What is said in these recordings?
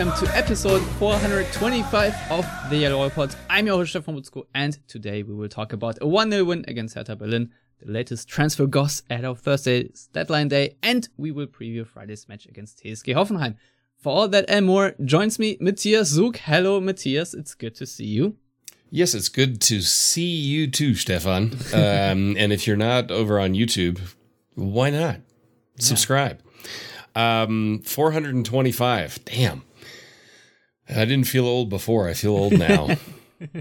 Welcome to episode 425 of the Yellow Pod. I'm your host Stefan Buczko and today we will talk about a 1-0 win against Hertha Berlin, the latest transfer goss ahead of Thursday's deadline day, and we will preview Friday's match against TSG Hoffenheim. For all that and more, joins me Matthias Zug. Hello Matthias, it's good to see you. Yes, it's good to see you too, Stefan. Um, and if you're not over on YouTube, why not? Subscribe. Um, 425. Damn. I didn't feel old before. I feel old now.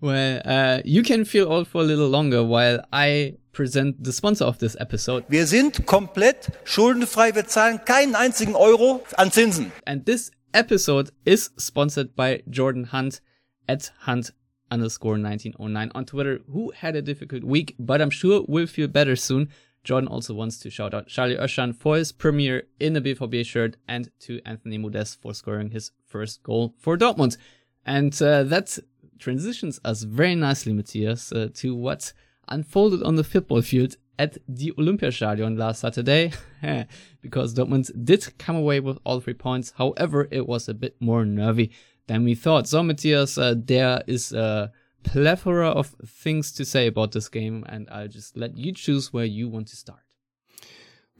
Well, uh, you can feel old for a little longer while I present the sponsor of this episode. Wir sind komplett schuldenfrei. Wir zahlen keinen einzigen Euro an Zinsen. And this episode is sponsored by Jordan Hunt at Hunt underscore 1909 on Twitter, who had a difficult week, but I'm sure will feel better soon. Jordan also wants to shout out Salih Özcan for his premiere in the BVB shirt and to Anthony Modeste for scoring his first goal for Dortmund. And uh, that transitions us very nicely, Matthias, uh, to what unfolded on the football field at the Olympiastadion last Saturday, because Dortmund did come away with all three points. However, it was a bit more nervy than we thought. So, Matthias, uh, there is a plethora of things to say about this game, and I'll just let you choose where you want to start.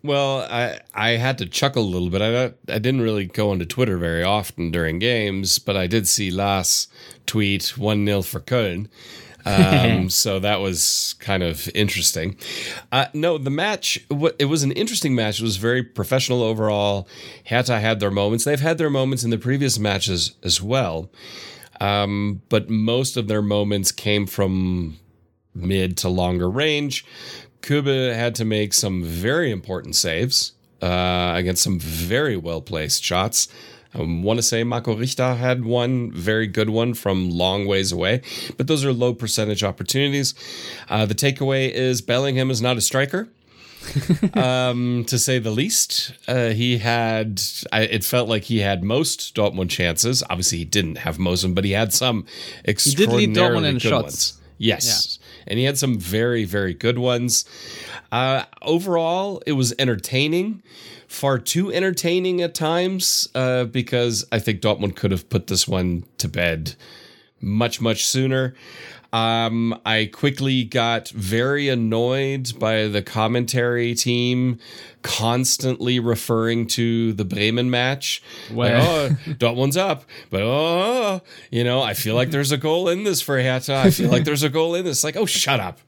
Well, I I had to chuckle a little bit. I I didn't really go onto Twitter very often during games, but I did see Lars tweet 1-0 for Köln. Um, so that was kind of interesting. Uh, no, the match, it was an interesting match. It was very professional overall. Hertha had their moments. They've had their moments in the previous matches as well. Um, but most of their moments came from mid to longer range. Kuba had to make some very important saves uh, against some very well placed shots. I want to say Marco Richter had one very good one from long ways away, but those are low percentage opportunities. Uh, the takeaway is Bellingham is not a striker. um, to say the least, uh, he had. I, it felt like he had most Dortmund chances. Obviously, he didn't have most of them, but he had some did lead Dortmund in good shots. ones. Yes, and he had some very, very good ones. Uh, overall, it was entertaining, far too entertaining at times, uh, because I think Dortmund could have put this one to bed much, much sooner. Um, I quickly got very annoyed by the commentary team constantly referring to the Bremen match. Well- Like, oh, Dortmund's up, but oh, you know, I feel like there's a goal in this for Hertha. I feel like there's a goal in this. Like, oh, shut up.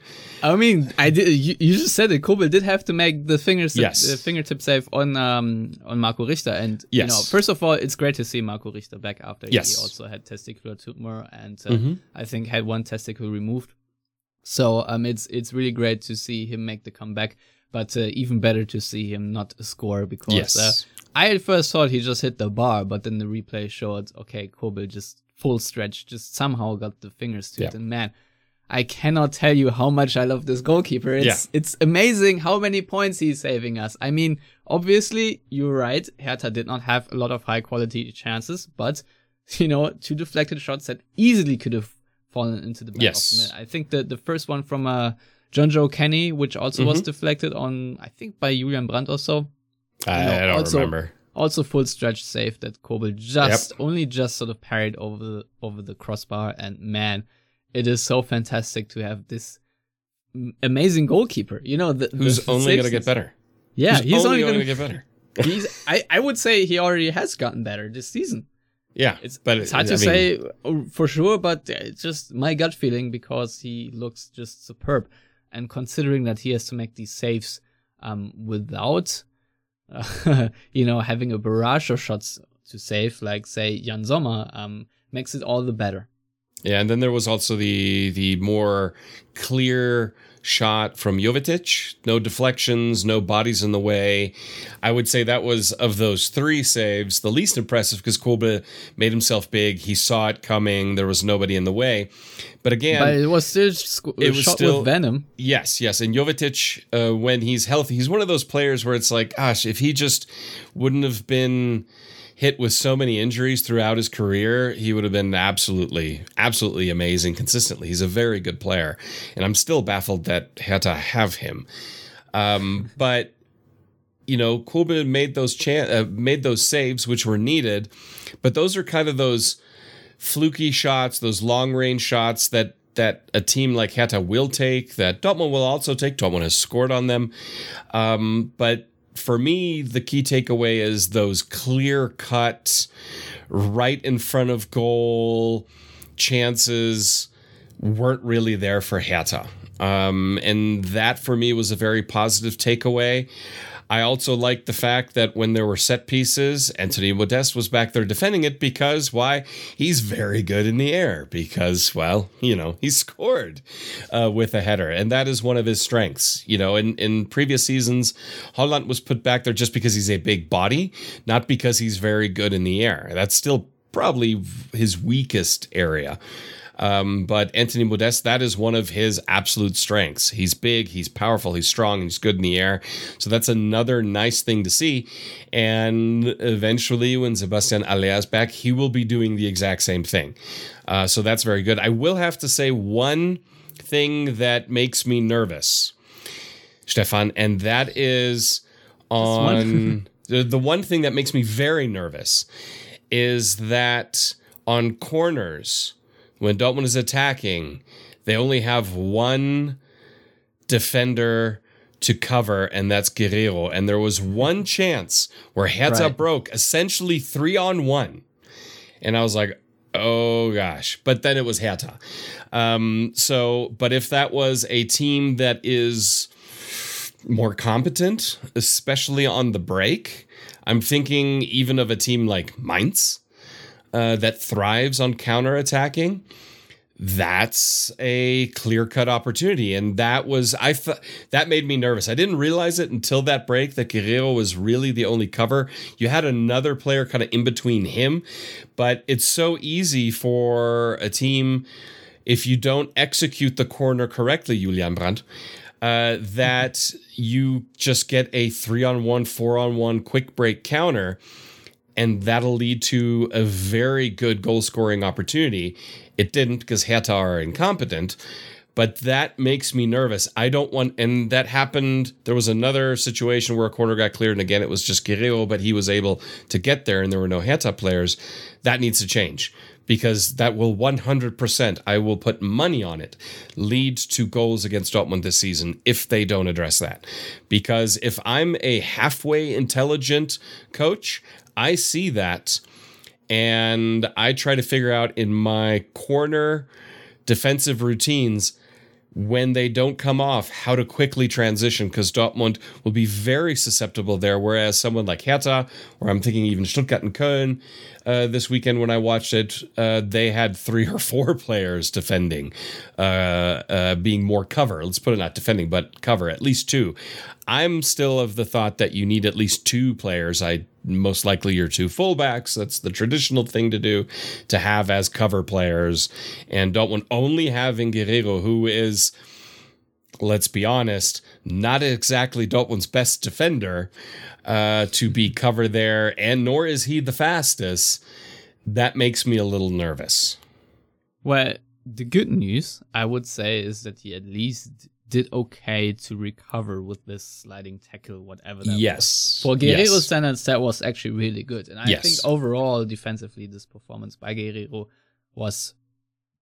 I mean, I did. You, you just said it. Kobel did have to make the fingers, Yes. the fingertip save on um on Marco Richter, and you Yes. know, first of all, it's great to see Marco Richter back after Yes. he also had testicular tumor and uh, I think had one testicle removed. So um, it's it's really great to see him make the comeback, but uh, even better to see him not score because Yes. uh, I at first thought he just hit the bar, but then the replay showed okay, Kobel just full stretch, just somehow got the fingers to it, and man. I cannot tell you how much I love this goalkeeper. It's Yeah. it's amazing how many points he's saving us. I mean, obviously, you're right. Hertha did not have a lot of high quality chances, but you know, two deflected shots that easily could have fallen into the back Yes. of the net. I think the the first one from uh, Jonjoe Kenny, which also Mm-hmm. was deflected on, I think by Julian Brandt also. I, know, I don't also- remember. Also full stretch save that Kobel just only just sort of parried over the over the crossbar and man, it is so fantastic to have this amazing goalkeeper. You know, the, Who's the only going to get better? Yeah, Who's he's only, going gonna, get better. he's I, I would say he already has gotten better this season. Yeah, It's but it's hard I to mean, say for sure, but it's just my gut feeling because he looks just superb. And considering that he has to make these saves um, without, uh, you know, having a barrage of shots to save, like say Yann Sommer, um, makes it all the better. Yeah, and then there was also the the more clear shot from Jovetic. No deflections, no bodies in the way. I would say that was of those three saves the least impressive because Kobel made himself big. He saw it coming. There was nobody in the way. But again, but it was still sc- It was shot still- with venom. Yes, yes. And Jovetic, uh, when he's healthy, he's one of those players where it's like, gosh, if he just wouldn't have been hit with so many injuries throughout his career, he would have been absolutely, absolutely amazing consistently. He's a very good player. And I'm still baffled that Hertha have him. Um, but you know, Kobel made those chan- uh, made those saves which were needed, but those are kind of those fluky shots, those long range shots that that a team like Hertha will take, that Dortmund will also take. Dortmund has scored on them, um, but for me, the key takeaway is those clear cut, right in front of goal chances weren't really there for Hertha. Um, and that for me was a very positive takeaway. I also liked the fact that when there were set pieces, Anthony Modeste was back there defending it because why? He's very good in the air because, well, you know, he scored uh, with a header, and that is one of his strengths. You know, in, in previous seasons, Haaland was put back there just because he's a big body, not because he's very good in the air. That's still probably his weakest area. Um, but Anthony Modeste, that is one of his absolute strengths. He's big, he's powerful, he's strong, he's good in the air. So that's another nice thing to see. And eventually, when Sébastien Haller is back, he will be doing the exact same thing. Uh, so that's very good. I will have to say one thing that makes me nervous, Stefan, and that is on the one thing that makes me very nervous is that on corners, when Dortmund is attacking, they only have one defender to cover, and that's Guerreiro. And there was one chance where Hertha Right. broke essentially three on one. And I was like, oh gosh. But then it was Hertha. Um, so, but if that was a team that is more competent, especially on the break, I'm thinking even of a team like Mainz uh, that thrives on counterattacking. That's a clear cut opportunity. And that was, I that made me nervous. I didn't realize it until that break that Guerreiro was really the only cover. You had another player kind of in between him, but it's so easy for a team if you don't execute the corner correctly, Julian Brandt, uh, that you just get a three on one, four on one quick break counter, and that'll lead to a very good goal scoring opportunity. It didn't because Hertha are incompetent, but that makes me nervous. I don't want, and that happened. There was another situation where a corner got cleared, and again, it was just Guerreiro, but he was able to get there, and there were no Hertha players. That needs to change because that will 100%, I will put money on it, lead to goals against Dortmund this season if they don't address that. Because if I'm a halfway intelligent coach, I see that and I try to figure out in my corner defensive routines when they don't come off how to quickly transition because Dortmund will be very susceptible there. Whereas someone like Hertha, or I'm thinking even Stuttgart and Köln uh, this weekend when I watched it, uh, they had three or four players defending, uh, uh, being more cover. Let's put it not defending, but cover, at least two. I'm still of the thought that you need at least two players. I most likely your two fullbacks. That's the traditional thing to do to have as cover players. And Dortmund only having Guerreiro, who is, let's be honest, not exactly Dortmund's best defender, uh, to be cover there, and nor is he the fastest. That makes me a little nervous. Well, the good news, I would say, is that he at least did okay to recover with this sliding tackle, whatever that was. Yes. For Guerreiro Yes. standards, that was actually really good. And I Yes. think overall, defensively, this performance by Guerreiro was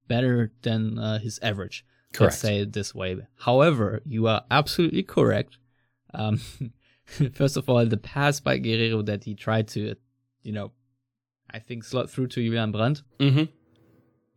better than uh, his average. Correct. Let's say it this way. However, you are absolutely correct. Um, first of all, the pass by Guerreiro that he tried to, you know, I think slot through to Julian Brandt. Mm-hmm.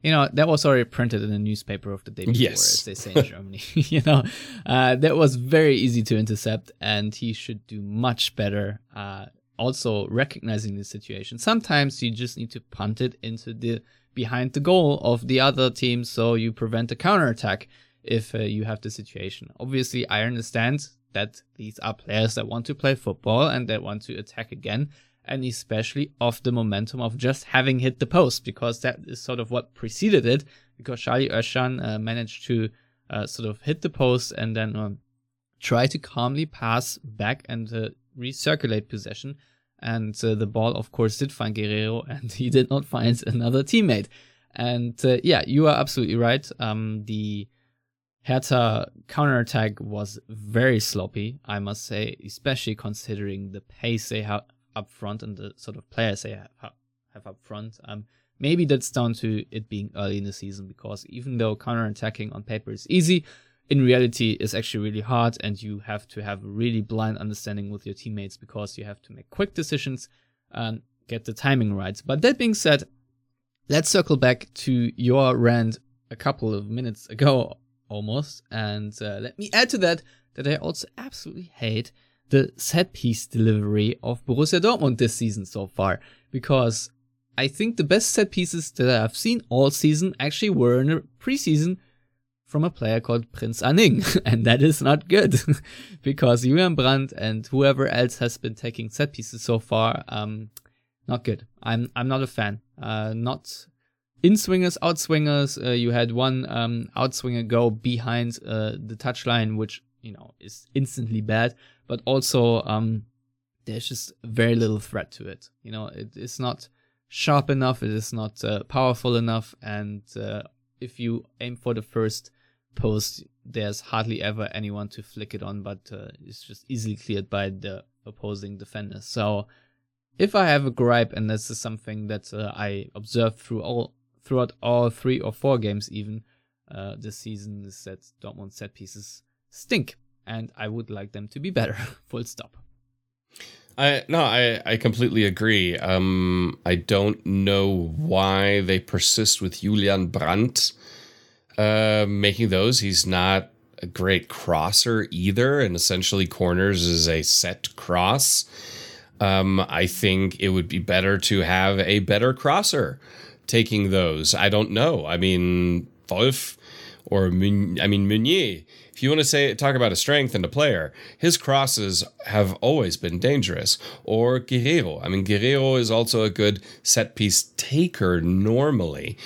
You know, that was already printed in the newspaper of the day before, Yes. as they say in Germany. you know, uh, that was very easy to intercept, and he should do much better uh, also recognizing the situation. Sometimes you just need to punt it into the behind the goal of the other team so you prevent a counterattack if uh, you have the situation. Obviously, I understand that these are players that want to play football and that want to attack again, and especially of the momentum of just having hit the post, because that is sort of what preceded it. Because Salih Özcan uh, managed to uh, sort of hit the post and then um, try to calmly pass back and uh, recirculate possession. And uh, the ball, of course, did find Guerreiro, and he did not find another teammate. And uh, yeah, you are absolutely right. Um, the Hertha counterattack was very sloppy, I must say, especially considering the pace they have up front and the sort of players they have, have up front. Um, maybe that's down to it being early in the season because even though counterattacking on paper is easy, in reality is actually really hard and you have to have a really blind understanding with your teammates because you have to make quick decisions and get the timing right. But that being said, let's circle back to your rant a couple of minutes ago almost and uh, let me add to that that I also absolutely hate the set piece delivery of Borussia Dortmund this season so far because I think the best set pieces that I've seen all season actually were in the preseason from a player called Prince Anning, and that is not good because Julian Brandt and whoever else has been taking set pieces so far, um, not good. I'm I'm not a fan. Uh, not in swingers, out swingers. Uh, you had one um, outswinger go behind uh, the touchline, which you know is instantly bad. But also, um, there's just very little threat to it. You know, it, it's not sharp enough. It is not uh, powerful enough, and uh, if you aim for the first post, there's hardly ever anyone to flick it on, but uh, it's just easily cleared by the opposing defender. So if I have a gripe, and this is something that uh, I observed through all throughout all three or four games, even uh, this season, is that Dortmund set pieces stink, and I would like them to be better. Full stop. I no, I I completely agree. Um, I don't know why they persist with Julian Brandt uh, making those. He's not a great crosser either, and essentially corners is a set cross. Um, I think it would be better to have a better crosser taking those. I don't know. I mean, Wolf or Mun- I mean Meunier. If you want to say talk about a strength and a player, his crosses have always been dangerous. Or Guerreiro. I mean, Guerreiro is also a good set piece taker normally.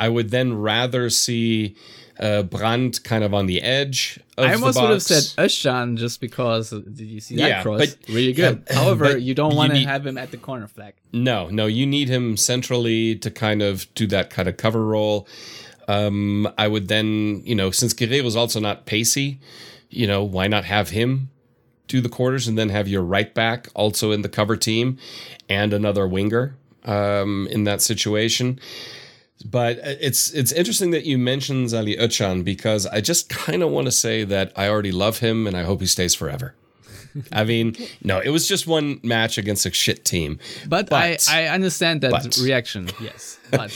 I would then rather see uh, Brandt kind of on the edge. I almost would have said Özcan just because did you see that Yeah, cross? but- really good. yeah, However, you don't want to have him at the corner flag. No, no, you need him centrally to kind of do that kind of cover role. Um, I would then, you know, since Guerreiro's also not pacey, you know, why not have him do the quarters and then have your right back also in the cover team and another winger um, in that situation. But uh, it's it's interesting that you mentioned Salih Özcan because I just kind of want to say that I already love him and I hope he stays forever. I mean, no, it was just one match against a shit team. But, I, I understand that but- reaction. Yes, but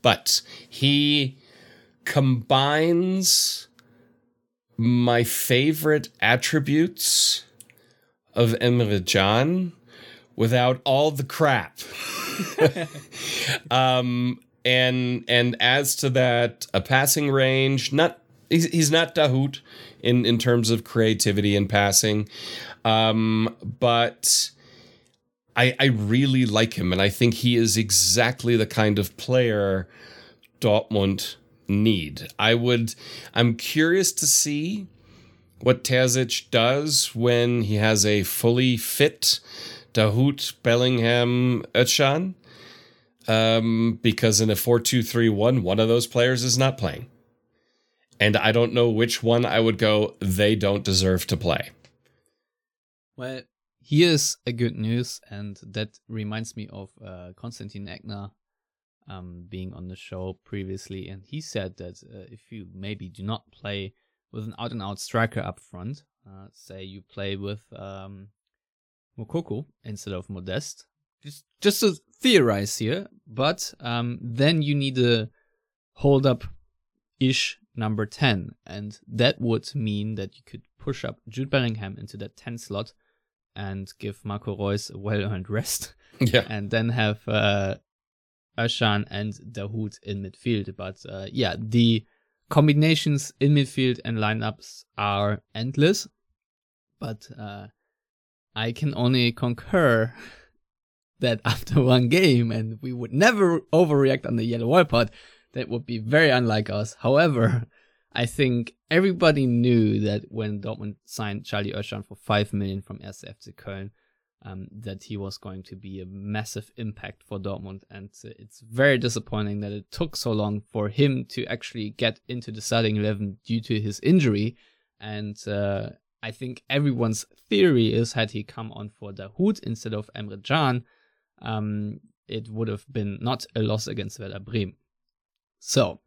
but he combines my favorite attributes of Emre Can without all the crap. um, and and as to that, a passing range, not he's, he's not Dahoud in in terms of creativity and passing, um, but. I, I really like him, and I think he is exactly the kind of player Dortmund need. I would. I'm curious to see what Terzic does when he has a fully fit Dahoud, Bellingham, Özcan. Um, because in a 4-2-3-1, one of those players is not playing. And I don't know which one I would go, they don't deserve to play. well, here's a good news, and that reminds me of uh, Constantin Eckner um, being on the show previously, and he said that uh, if you maybe do not play with an out-and-out striker up front, uh, say you play with um, Moukoko instead of Modeste, just just to theorize here, but um, then you need a hold up ish number 10 and that would mean that you could push up Jude Bellingham into that 10 slot and give Marco Reus a well earned rest, Yeah. and then have uh, Özcan and Dahoud in midfield. But uh, yeah, the combinations in midfield and lineups are endless. But uh, I can only concur that after one game, and we would never overreact on the yellow wall pod, that would be very unlike us. However, I think everybody knew that when Dortmund signed Salih Özcan for five million from 1. FC Köln, um, that he was going to be a massive impact for Dortmund, and uh, it's very disappointing that it took so long for him to actually get into the starting eleven due to his injury. And uh, I think everyone's theory is had he come on for Dahoud instead of Emre Can, um, it would have been not a loss against Werder Bremen. So,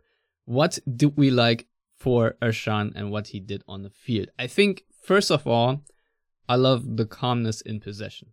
what do we like for Özcan and what he did on the field? I think first of all, I love the calmness in possession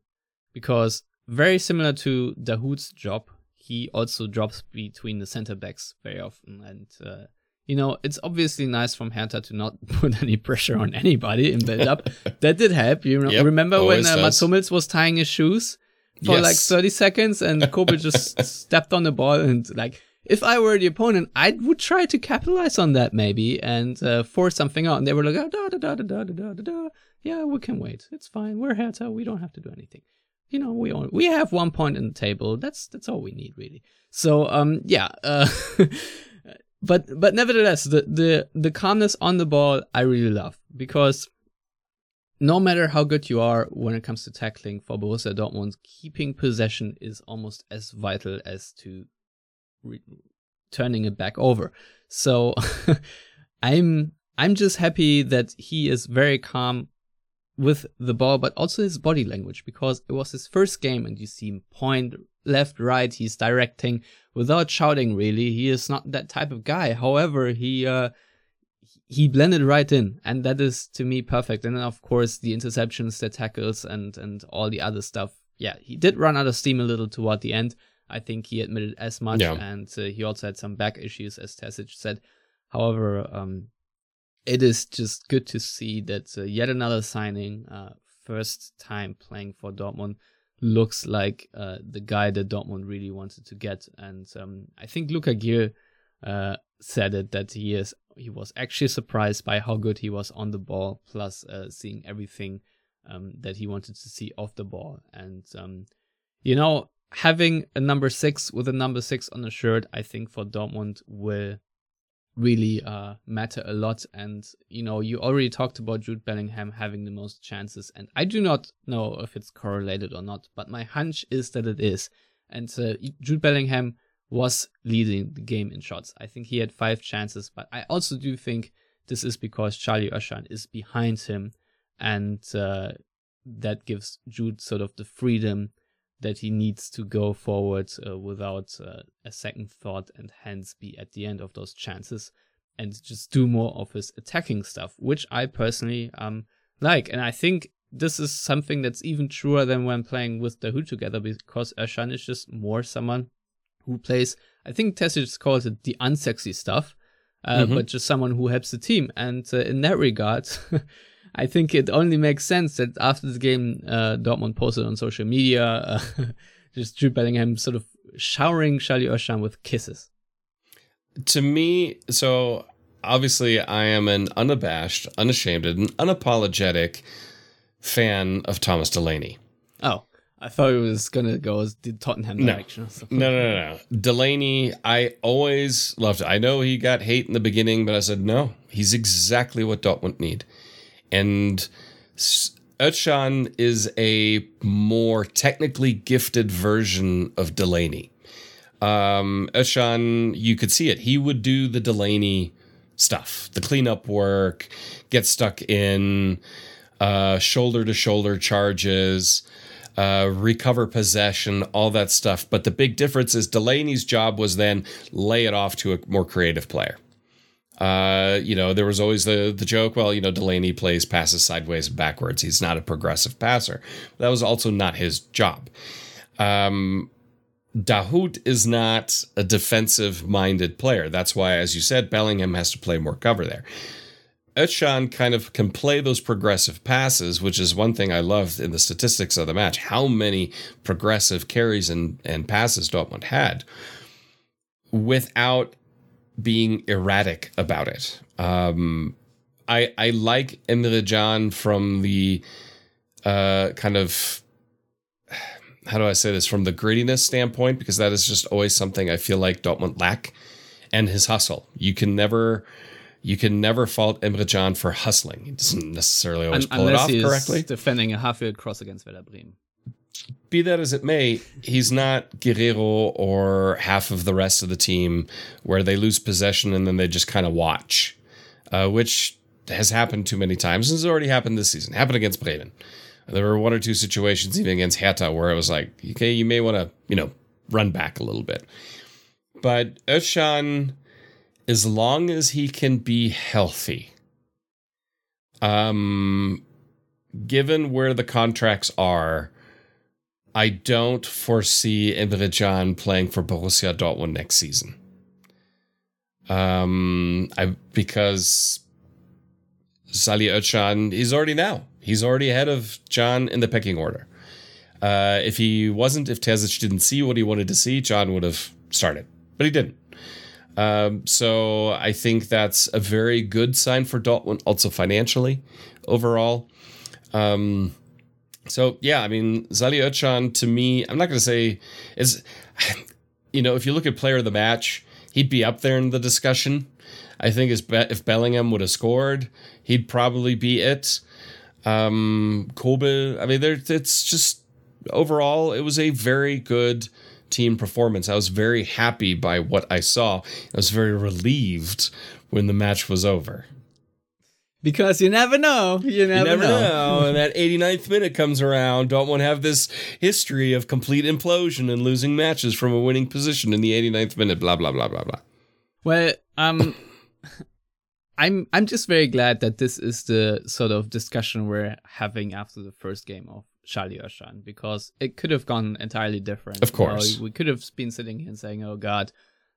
because very similar to Dahoud's job, he also drops between the center backs very often. And, uh, you know, it's obviously nice from Hertha to not put any pressure on anybody in build up. that did help. You know, Yep, remember when uh, does. Mats Hummels was tying his shoes for Yes. like 30 seconds and Kobel just stepped on the ball and like, if I were the opponent, I would try to capitalize on that maybe and uh, force something out. And they were like, oh, da da da da da da da da. Yeah, we can wait. It's fine. We're Hertha. We don't have to do anything. You know, we own, we have one point in the table. That's that's all we need really. So um yeah. Uh, but but nevertheless, the the the calmness on the ball I really love because no matter how good you are when it comes to tackling for Borussia Dortmund, keeping possession is almost as vital as to re- turning it back over. So I'm I'm just happy that he is very calm with the ball, but also his body language because it was his first game and you see him point left, right. He's directing without shouting. Really, he is not that type of guy. However, he uh, he blended right in, and that is to me perfect. And then of course the interceptions, the tackles, and and all the other stuff. Yeah, he did run out of steam a little toward the end. I think he admitted as much, Yeah. and uh, he also had some back issues, as Terzic said. However, um, it is just good to see that uh, yet another signing, uh, first time playing for Dortmund, looks like uh, the guy that Dortmund really wanted to get. And um, I think Luca Gier uh, said it that he is he was actually surprised by how good he was on the ball, plus uh, seeing everything um, that he wanted to see off the ball. And um, you know, having a number six with a number six on the shirt, I think for Dortmund will really uh, matter a lot. And you know, you already talked about Jude Bellingham having the most chances, and I do not know if it's correlated or not, but my hunch is that it is. And uh, Jude Bellingham was leading the game in shots. I think he had five chances, but I also do think this is because Salih Özcan is behind him, and uh, that gives Jude sort of the freedom that he needs to go forward uh, without uh, a second thought and hence be at the end of those chances and just do more of his attacking stuff, which I personally um like. And I think this is something that's even truer than when playing with Dahoud together because Özcan is just more someone who plays, I think Terzic calls it the unsexy stuff, uh, Mhm. but just someone who helps the team. And uh, in that regard, I think it only makes sense that after the game, uh, Dortmund posted on social media, uh, just Jude Bellingham sort of showering Salih Özcan with kisses. to me, so obviously I am an unabashed, unashamed, and unapologetic fan of Thomas Delaney. Oh, I thought it was gonna go as the Tottenham No. direction. or. No, no, no, no. Delaney, I always loved it. I know he got hate in the beginning, but I said, no, he's exactly what Dortmund need. And S- is a more technically gifted version of Delaney. Um, you could see it. He would do the Delaney stuff, the cleanup work, get stuck in, uh, shoulder to shoulder charges, uh, recover possession, all that stuff. But the big difference is Delaney's job was then lay it off to a more creative player. Uh, you know, there was always the the joke. Well, you know, Delaney plays passes sideways and backwards. He's not a progressive passer. That was also not his job. Um, Dahoud is not a defensive minded player. That's why, as you said, Bellingham has to play more cover there. Özcan kind of can play those progressive passes, which is one thing I loved in the statistics of the match. How many progressive carries and, and passes Dortmund had without being erratic about it. Um, I I like Emre Can from the uh, kind of how do I say this from the grittiness standpoint because that is just always something I feel like Dortmund lack, and his hustle. You can never you can never fault Emre Can for hustling. He doesn't necessarily always Un- pull it off correctly. defending a half-field cross against Werder Bremen. Be that as it may, he's not Guerreiro or half of the rest of the team where they lose possession and then they just kind of watch, uh, which has happened too many times. This has already happened this season. Happened against Bremen. There were one or two situations even against Hertha where it was like, okay, you may want to, you know, run back a little bit. But Özcan, as long as he can be healthy, um, given where the contracts are, I don't foresee Emre Can playing for Borussia Dortmund next season. Um, I because Salih Özcan, he's already now. He's already ahead of John in the pecking order. Uh, if he wasn't, if Terzic didn't see what he wanted to see, John would have started, but he didn't. Um, so I think that's a very good sign for Dortmund, also financially overall. Um, so yeah, I mean, Salih Özcan to me, I'm not going to say is, you know, if you look at player of the match, he'd be up there in the discussion. I think if Bellingham would have scored, he'd probably be it. Um, Kobel, I mean, there, it's just overall, it was a very good team performance. I was very happy by what I saw. I was very relieved when the match was over. Because you never know. You never, You never know. know. and that 89th minute comes around. Don't want to have this history of complete implosion and losing matches from a winning position in the 89th minute. Blah blah blah blah blah. Well, um, I'm I'm just very glad that this is the sort of discussion we're having after the first game of Salih Özcan because it could have gone entirely different. Of You know, course. we could have been sitting here and saying, "Oh God,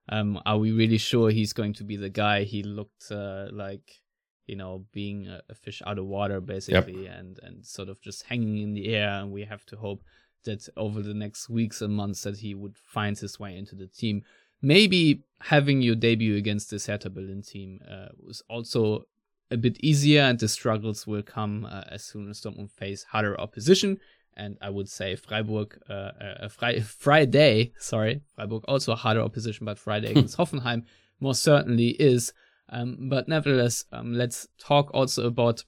um, are we really sure he's going to be the guy?" He looked uh, like you know being a, a fish out of water basically, and and sort of just hanging in the air. And we have to hope that over the next weeks and months that he would find his way into the team maybe having your debut against this Hertha Berlin team uh, was also a bit easier, and the struggles will come uh, as soon as Dortmund face harder opposition. And I would say Freiburg, uh, uh, Fri- Friday, sorry, Freiburg also a harder opposition, but Friday against Hoffenheim most certainly is. Um, but nevertheless, um, let's talk also about,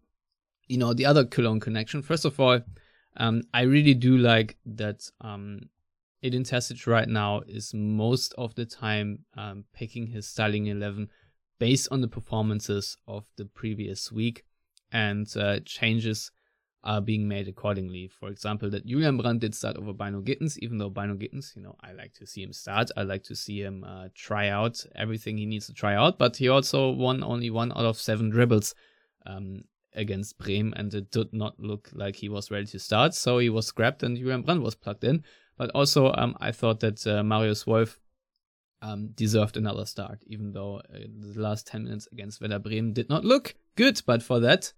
you know, the other Cologne connection. First of all, um, I really do like that um, Edin Terzic right now is most of the time um, picking his starting 11 based on the performances of the previous week and uh, changes are being made accordingly. For example, that Julian Brandt did start over Bynoe-Gittens, even though Bynoe-Gittens, you know, I like to see him start. I like to see him uh, try out everything he needs to try out, but he also won only one out of seven dribbles um, against Bremen, and it did not look like he was ready to start. So he was scrapped, and Julian Brandt was plugged in. But also, um, I thought that uh, Marius Wolf um, deserved another start, even though uh, the last 10 minutes against Werder Bremen did not look good. But for that,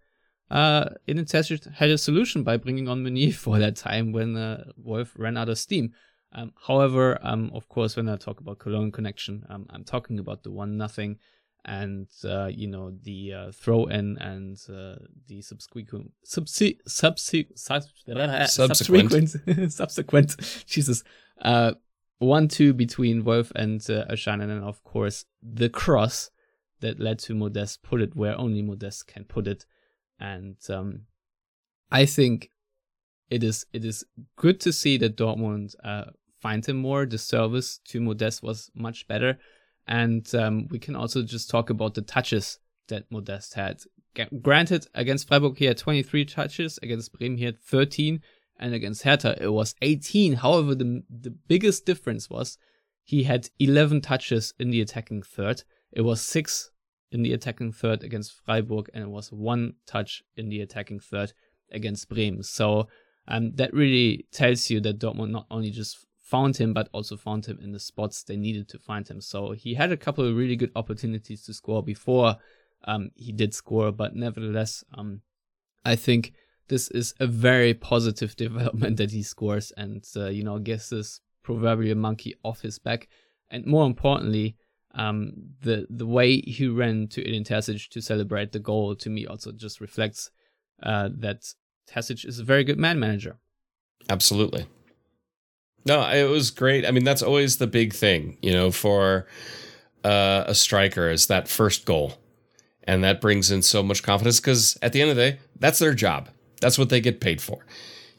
uh, Edin Terzic had a solution by bringing on Meunier for that time when uh, Wolf ran out of steam. Um, however, um, of course, when I talk about Cologne connection, um, I'm talking about the one nothing and uh, you know the uh, throw in and uh, the subsequent subse- subse- sub- Subsequent. subsequent subsequent Jesus uh, one two between Wolf and uh, and of course the cross that led to Modeste put it where only Modeste can put it, and um, I think it is it is good to see that Dortmund uh, find him more. The service to Modeste was much better. And um, we can also just talk about the touches that Modeste had. G- granted, against Freiburg he had 23 touches, against Bremen he had 13, and against Hertha it was 18. However, the, the biggest difference was he had 11 touches in the attacking third. It was 6 in the attacking third against Freiburg, and it was 1 touch in the attacking third against Bremen. So um, that really tells you that Dortmund not only just found him, but also found him in the spots they needed to find him. So he had a couple of really good opportunities to score before Um, he did score, but nevertheless, um, I think this is a very positive development that he scores and, uh, you know, gets this proverbial monkey off his back. And more importantly, um, the the way he ran to Edin Terzic to celebrate the goal to me also just reflects uh, that Terzic is a very good man manager. Absolutely. No, it was great. I mean, that's always the big thing, you know, for uh, a striker is that first goal. And that brings in so much confidence because at the end of the day, that's their job. That's what they get paid for.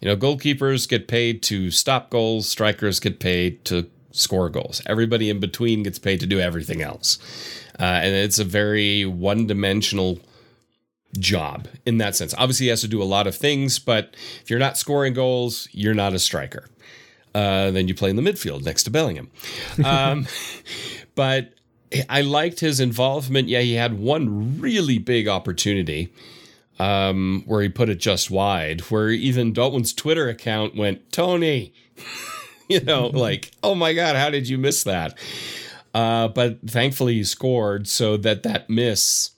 You know, goalkeepers get paid to stop goals, strikers get paid to score goals. Everybody in between gets paid to do everything else. Uh, and it's a very one dimensional job in that sense. Obviously, he has to do a lot of things, but if you're not scoring goals, you're not a striker. Uh, then you play in the midfield next to Bellingham. Um, but I liked his involvement. Yeah, he had one really big opportunity um, where he put it just wide, where even Dortmund's Twitter account went, Tony, you know, like, oh my God, how did you miss that? Uh, but thankfully he scored so that that miss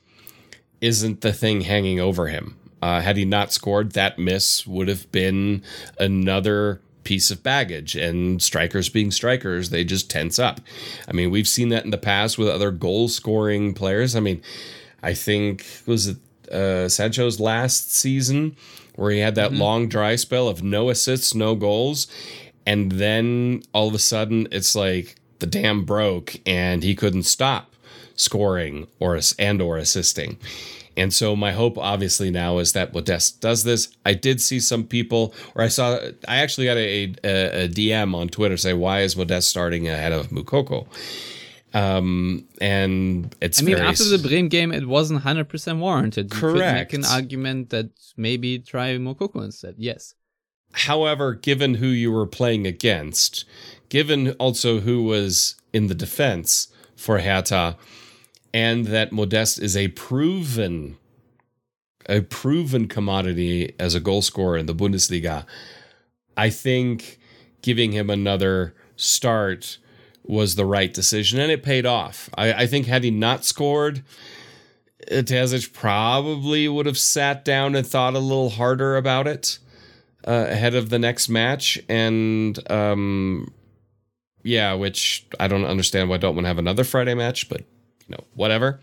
isn't the thing hanging over him. Uh, had he not scored, that miss would have been another piece of baggage. And strikers being strikers, they just tense up. I mean, we've seen that in the past with other goal scoring players. I mean, I think was it uh, Sancho's last season where he had that mm-hmm. long dry spell of no assists, no goals, and then all of a sudden it's like the dam broke and he couldn't stop scoring or and or assisting. And so my hope obviously now is that Modeste does this. I did see some people, or I saw, I actually got a, a, a DM on Twitter say, why is Modeste starting ahead of Moukoko? Um, and it's I mean, after the Bremen game, it wasn't 100% warranted. You correct. could make an argument that maybe try Moukoko instead. Yes. However, given who you were playing against, given also who was in the defense for Hertha, and that Modeste is a proven a proven commodity as a goal scorer in the Bundesliga. I think giving him another start was the right decision and it paid off. I, I think had he not scored, Terzic probably would have sat down and thought a little harder about it uh, ahead of the next match. And um, yeah, which I don't understand why Dortmund have another Friday match, but you know, whatever.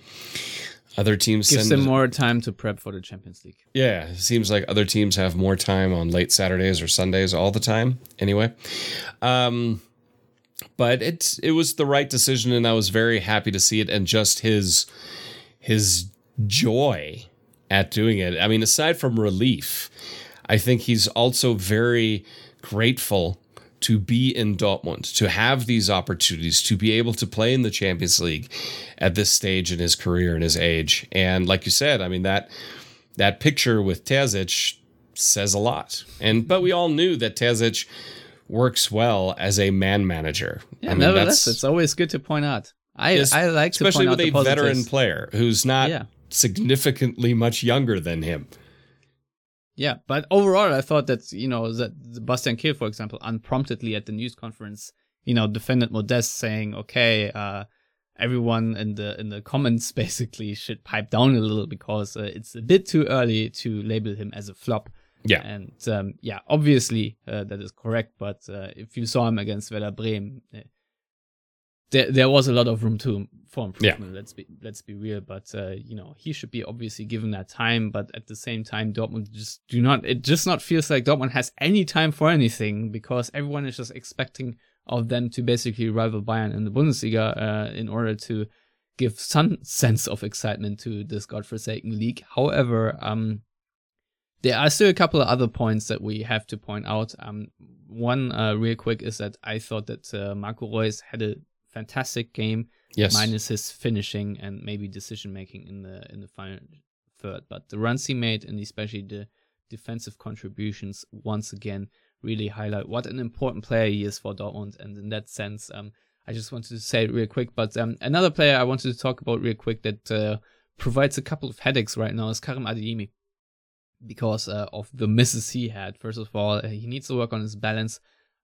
Other teams gives send, them more time to prep for the Champions League. Yeah, it seems like other teams have more time on late Saturdays or Sundays all the time. Anyway, um, but it it was the right decision, and I was very happy to see it, and just his his joy at doing it. I mean, aside from relief, I think he's also very grateful to be in Dortmund, to have these opportunities, to be able to play in the Champions League at this stage in his career and his age. And like you said, I mean that that picture with Terzic says a lot. And but we all knew that Terzic works well as a man manager. Yeah, I mean, nevertheless, it's always good to point out. I I like especially with a veteran player who's not yeah. significantly much younger than him. Yeah, but overall, I thought that you know that Bastian Kehl, for example, unpromptedly at the news conference, you know, defended Modeste, saying, "Okay, uh, everyone in the in the comments basically should pipe down a little because uh, it's a bit too early to label him as a flop." Yeah, and um, yeah, obviously uh, that is correct. But uh, if you saw him against Werder Bremen, uh, there there was a lot of room to for improvement. Yeah. Let's be let's be real, but uh, you know he should be obviously given that time. But at the same time, Dortmund just do not. It just not feels like Dortmund has any time for anything because everyone is just expecting of them to basically rival Bayern in the Bundesliga uh, in order to give some sense of excitement to this godforsaken league. However, um, there are still a couple of other points that we have to point out. Um, one, uh, real quick, is that I thought that uh, Marco Reus had a fantastic game. Yes. Minus his finishing and maybe decision making in the in the final third, but the runs he made and especially the defensive contributions once again really highlight what an important player he is for Dortmund. And in that sense, um, I just wanted to say it real quick. But um, another player I wanted to talk about real quick that uh, provides a couple of headaches right now is Karim Adeyemi because uh, of the misses he had. First of all, he needs to work on his balance.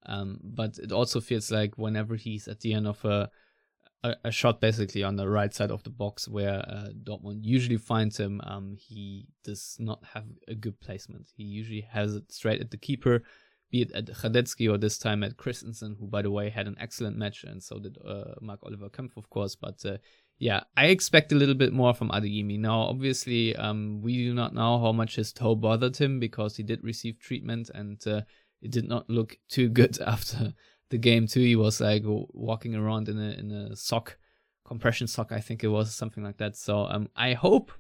Um, but it also feels like whenever he's at the end of a a, a shot basically on the right side of the box where uh, Dortmund usually finds him. Um, he does not have a good placement. He usually has it straight at the keeper, be it at Radetzky or this time at Christensen, who by the way had an excellent match, and so did uh, Marc Oliver Kempf, of course. But uh, yeah, I expect a little bit more from Adeyemi. Now, obviously, um, we do not know how much his toe bothered him because he did receive treatment and uh, it did not look too good after the game too. He was like walking around in a in a sock, compression sock, I think it was something like that. So um, I hope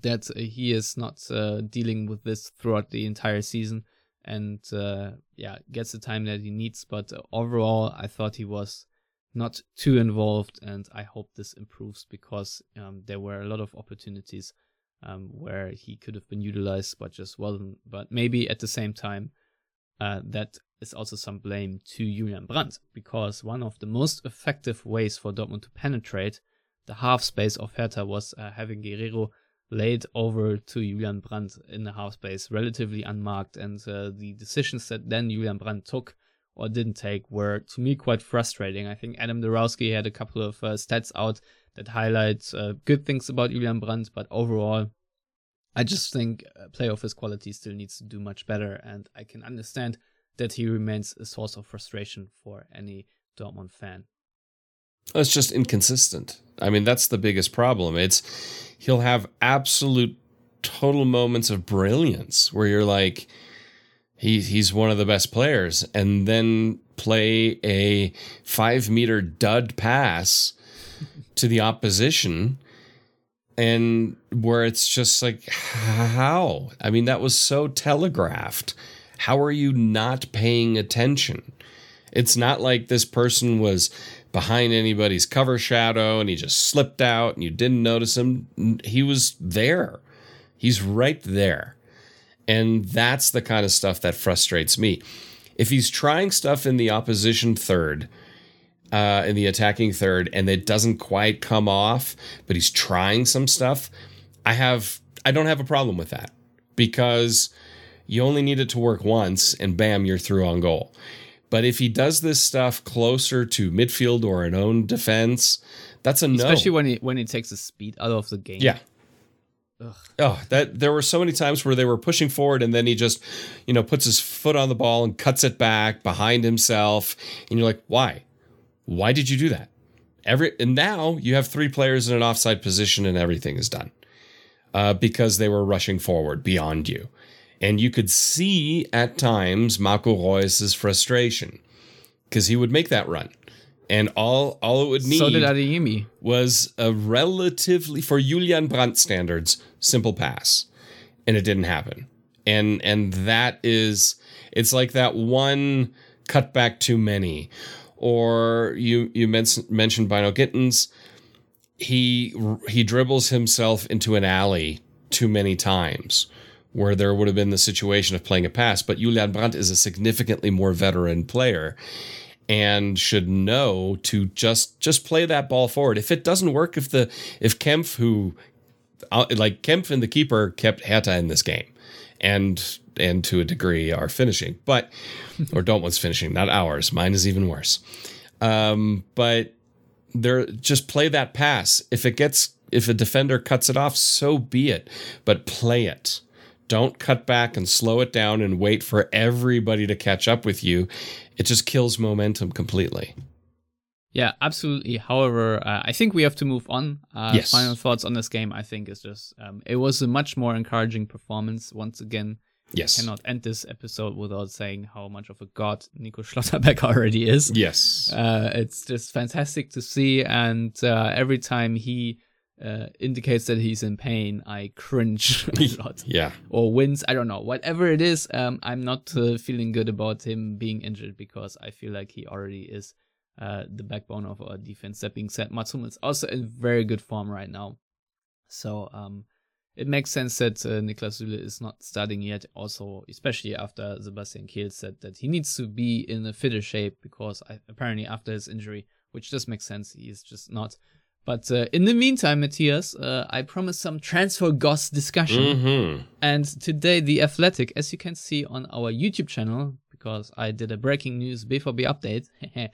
that uh, he is not uh, dealing with this throughout the entire season and uh, yeah gets the time that he needs. But uh, overall, I thought he was not too involved, and I hope this improves because um, there were a lot of opportunities um, where he could have been utilized, but just wasn't. But maybe at the same time, uh, that is also some blame to Julian Brandt because one of the most effective ways for Dortmund to penetrate the half space of Hertha was uh, having Guerreiro laid over to Julian Brandt in the half space, relatively unmarked, and uh, the decisions that then Julian Brandt took or didn't take were to me quite frustrating. I think Adam Dorowski had a couple of uh, stats out that highlight uh, good things about Julian Brandt, but overall, I just think uh, play of his quality still needs to do much better, and I can understand that he remains a source of frustration for any Dortmund fan. It's just inconsistent. I mean, that's the biggest problem. It's he'll have absolute total moments of brilliance where you're like, he he's one of the best players, and then play a five meter dud pass to the opposition and where it's just like how? I mean that was so telegraphed. How are you not paying attention? It's not like this person was behind anybody's cover shadow and he just slipped out and you didn't notice him. He was there. He's right there. And that's the kind of stuff that frustrates me. If he's trying stuff in the opposition third, uh, in the attacking third, and it doesn't quite come off, but he's trying some stuff, I have I don't have a problem with that because you only need it to work once, and bam, you're through on goal. But if he does this stuff closer to midfield or an own defense, that's a no. Especially when he when he takes the speed out of the game. Yeah, Ugh. Oh, that there were so many times where they were pushing forward and then he just, you know, puts his foot on the ball and cuts it back behind himself. And you're like, why? Why did you do that? Every and now you have three players in an offside position and everything is done. Uh, because they were rushing forward beyond you. And you could see at times Marco Reus's frustration because he would make that run and all all it would need so did Adeyemi. was a relatively for Julian Brandt standards simple pass, and it didn't happen. And and that is it's like that one cutback too many, or you you men- mentioned Bynoe-Gittens. He he dribbles himself into an alley too many times where there would have been the situation of playing a pass, but Julian Brandt is a significantly more veteran player and should know to just just play that ball forward. If it doesn't work, if the if Kempf who uh, like Kempf and the keeper kept Hertha in this game, and and to a degree are finishing, but or Dortmund's finishing, not ours. Mine is even worse. Um, but they're just play that pass. If it gets if a defender cuts it off, so be it. But play it. Don't cut back and slow it down and wait for everybody to catch up with you. It just kills momentum completely. Yeah, absolutely. However, uh, I think we have to move on. Uh, yes. Final thoughts on this game, I think, is just um, it was a much more encouraging performance. Once again, yes, I cannot end this episode without saying how much of a god Nico Schlotterbeck already is. Yes, uh, it's just fantastic to see, and uh, every time he uh, indicates that he's in pain, I cringe a lot. yeah. Or wins, I don't know. Whatever it is, um, I'm not uh, feeling good about him being injured because I feel like he already is uh, the backbone of our defense. That being said, Mats Hummels also in very good form right now. So um, it makes sense that uh, Niklas Süle is not starting yet. Also, especially after Sebastian Kehl said that he needs to be in a fitter shape because I, apparently after his injury, which does make sense, he is just not but uh, in the meantime, Matthias, uh, I promised some transfer goss discussion. Mm-hmm. And today, The Athletic, as you can see on our YouTube channel, because I did a breaking news BVB update,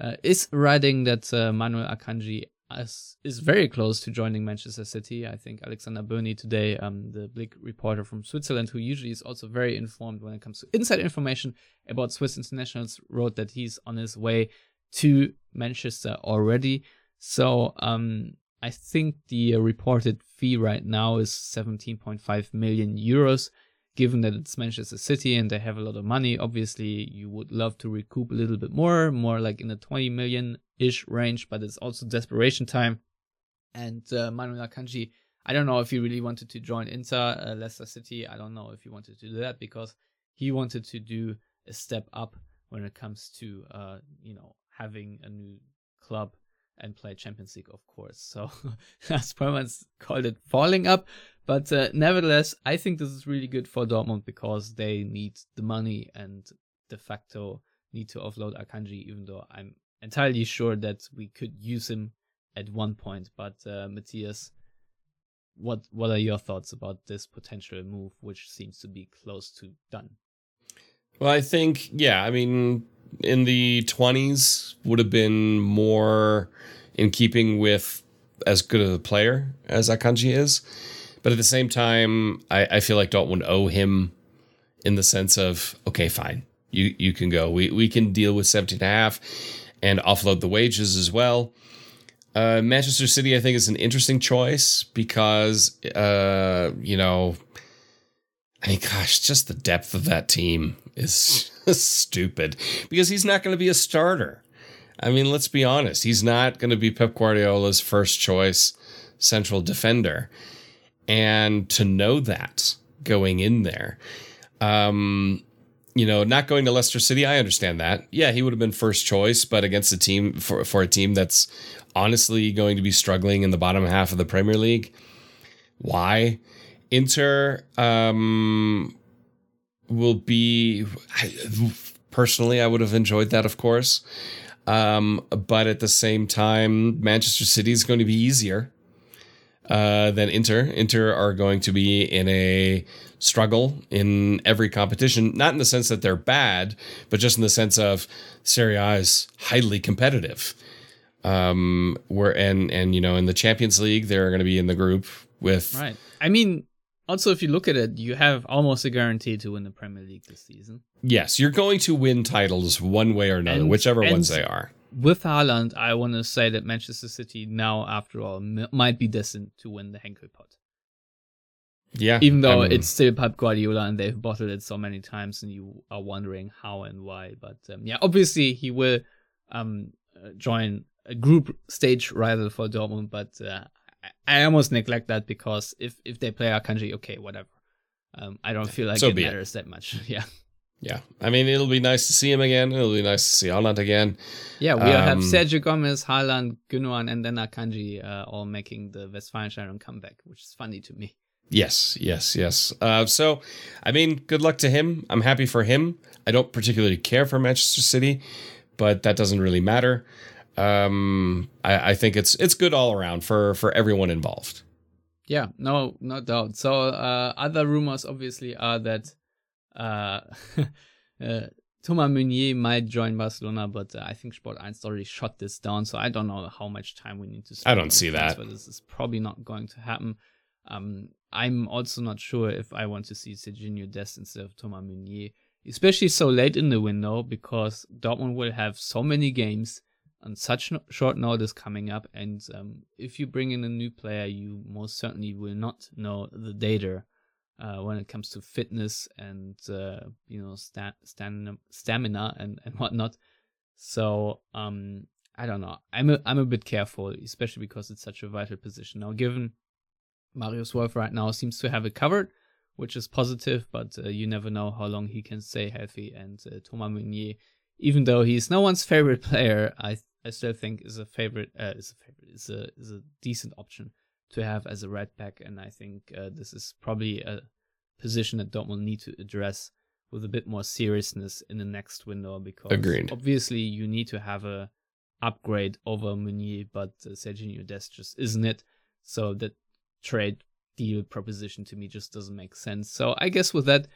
uh, is writing that uh, Manuel Akanji is, is very close to joining Manchester City. I think Alexander Burney today, um, the Blick reporter from Switzerland, who usually is also very informed when it comes to inside information about Swiss internationals, wrote that he's on his way to Manchester already. So um, I think the reported fee right now is 17.5 million euros. Given that it's Manchester City and they have a lot of money, obviously you would love to recoup a little bit more, more like in the 20 million ish range, but it's also desperation time. And uh, Manuel Akanji, I don't know if he really wanted to join Inter, uh, Leicester City. I don't know if he wanted to do that because he wanted to do a step up when it comes to, uh, you know, having a new club and play Champions League, of course. So Spurman's called it falling up. But uh, nevertheless, I think this is really good for Dortmund because they need the money and de facto need to offload Akanji, even though I'm entirely sure that we could use him at one point. But uh, Matthias, what what are your thoughts about this potential move, which seems to be close to done? Well, I think yeah. I mean, in the twenties would have been more in keeping with as good of a player as Akanji is. But at the same time, I, I feel like Dortmund owe him in the sense of, okay, fine, you you can go. We we can deal with 17 and a half and offload the wages as well. Uh, Manchester City, I think, is an interesting choice because, uh, you know, I mean, gosh, just the depth of that team is stupid because he's not going to be a starter. I mean, let's be honest. He's not going to be Pep Guardiola's first choice central defender. And to know that going in there, um, you know, not going to Leicester City, I understand that. Yeah, he would have been first choice, but against a team for, for a team that's honestly going to be struggling in the bottom half of the Premier League. Why? Inter um, will be I, personally, I would have enjoyed that, of course. Um, but at the same time, Manchester City is going to be easier uh, than Inter. Inter are going to be in a struggle in every competition, not in the sense that they're bad, but just in the sense of Serie A is highly competitive. Um, where and and you know in the Champions League they're going to be in the group with right. I mean, also if you look at it, you have almost a guarantee to win the Premier League this season. Yes, you're going to win titles one way or another, And- whichever and- ones they are. With Haaland, I want to say that Manchester City now, after all, m- might be destined to win the Henkelpott. Yeah, Even though um, it's still Pep Guardiola and they've bottled it so many times, and you are wondering how and why. But um, yeah, obviously he will um, uh, join a group stage rival for Dortmund. But uh, I, I almost neglect that because if if they play Akanji, okay, whatever. Um, I don't feel like So it be it. matters that much. Yeah, yeah. I mean, it'll be nice to see him again. It'll be nice to see Haaland again. yeah. We have Um, Sergio Gomez, Haaland, Gundogan, and then Akanji uh, all making the Westfalenstadion comeback, which is funny to me. Yes, yes, yes. Uh, so, I mean, good luck to him. I'm happy for him. I don't particularly care for Manchester City, but that doesn't really matter. Um, I, I think it's it's good all around for for everyone involved. Yeah, no, no doubt. So uh, other rumors obviously are that uh, uh, Thomas Meunier might join Barcelona, but uh, I think Sport 1 already shot this down. So I don't know how much time we need to. I don't see that. transfer. This is probably not going to happen. Um, I'm also not sure if I want to see Serginho Dest instead of Thomas Meunier, especially so late in the window because Dortmund will have so many games on such no- short notice coming up, and um, if you bring in a new player, you most certainly will not know the data uh, when it comes to fitness and uh, you know sta- stamina, stamina and and whatnot. So um, I don't know. I'm a, I'm a bit careful, especially because it's such a vital position now. Given Marius Wolf right now seems to have it covered, which is positive, but uh, you never know how long he can stay healthy. And uh, Thomas Meunier, even though he's no one's favorite player, I I still think is a favorite uh, is a favorite is a is a decent option to have as a right back. And I think uh, this is probably a position that Dortmund need to address with a bit more seriousness in the next window because Agreed. obviously you need to have a upgrade over Meunier, but uh, Serginho Dest just isn't it. So that trade deal proposition to me just doesn't make sense. So I guess with that,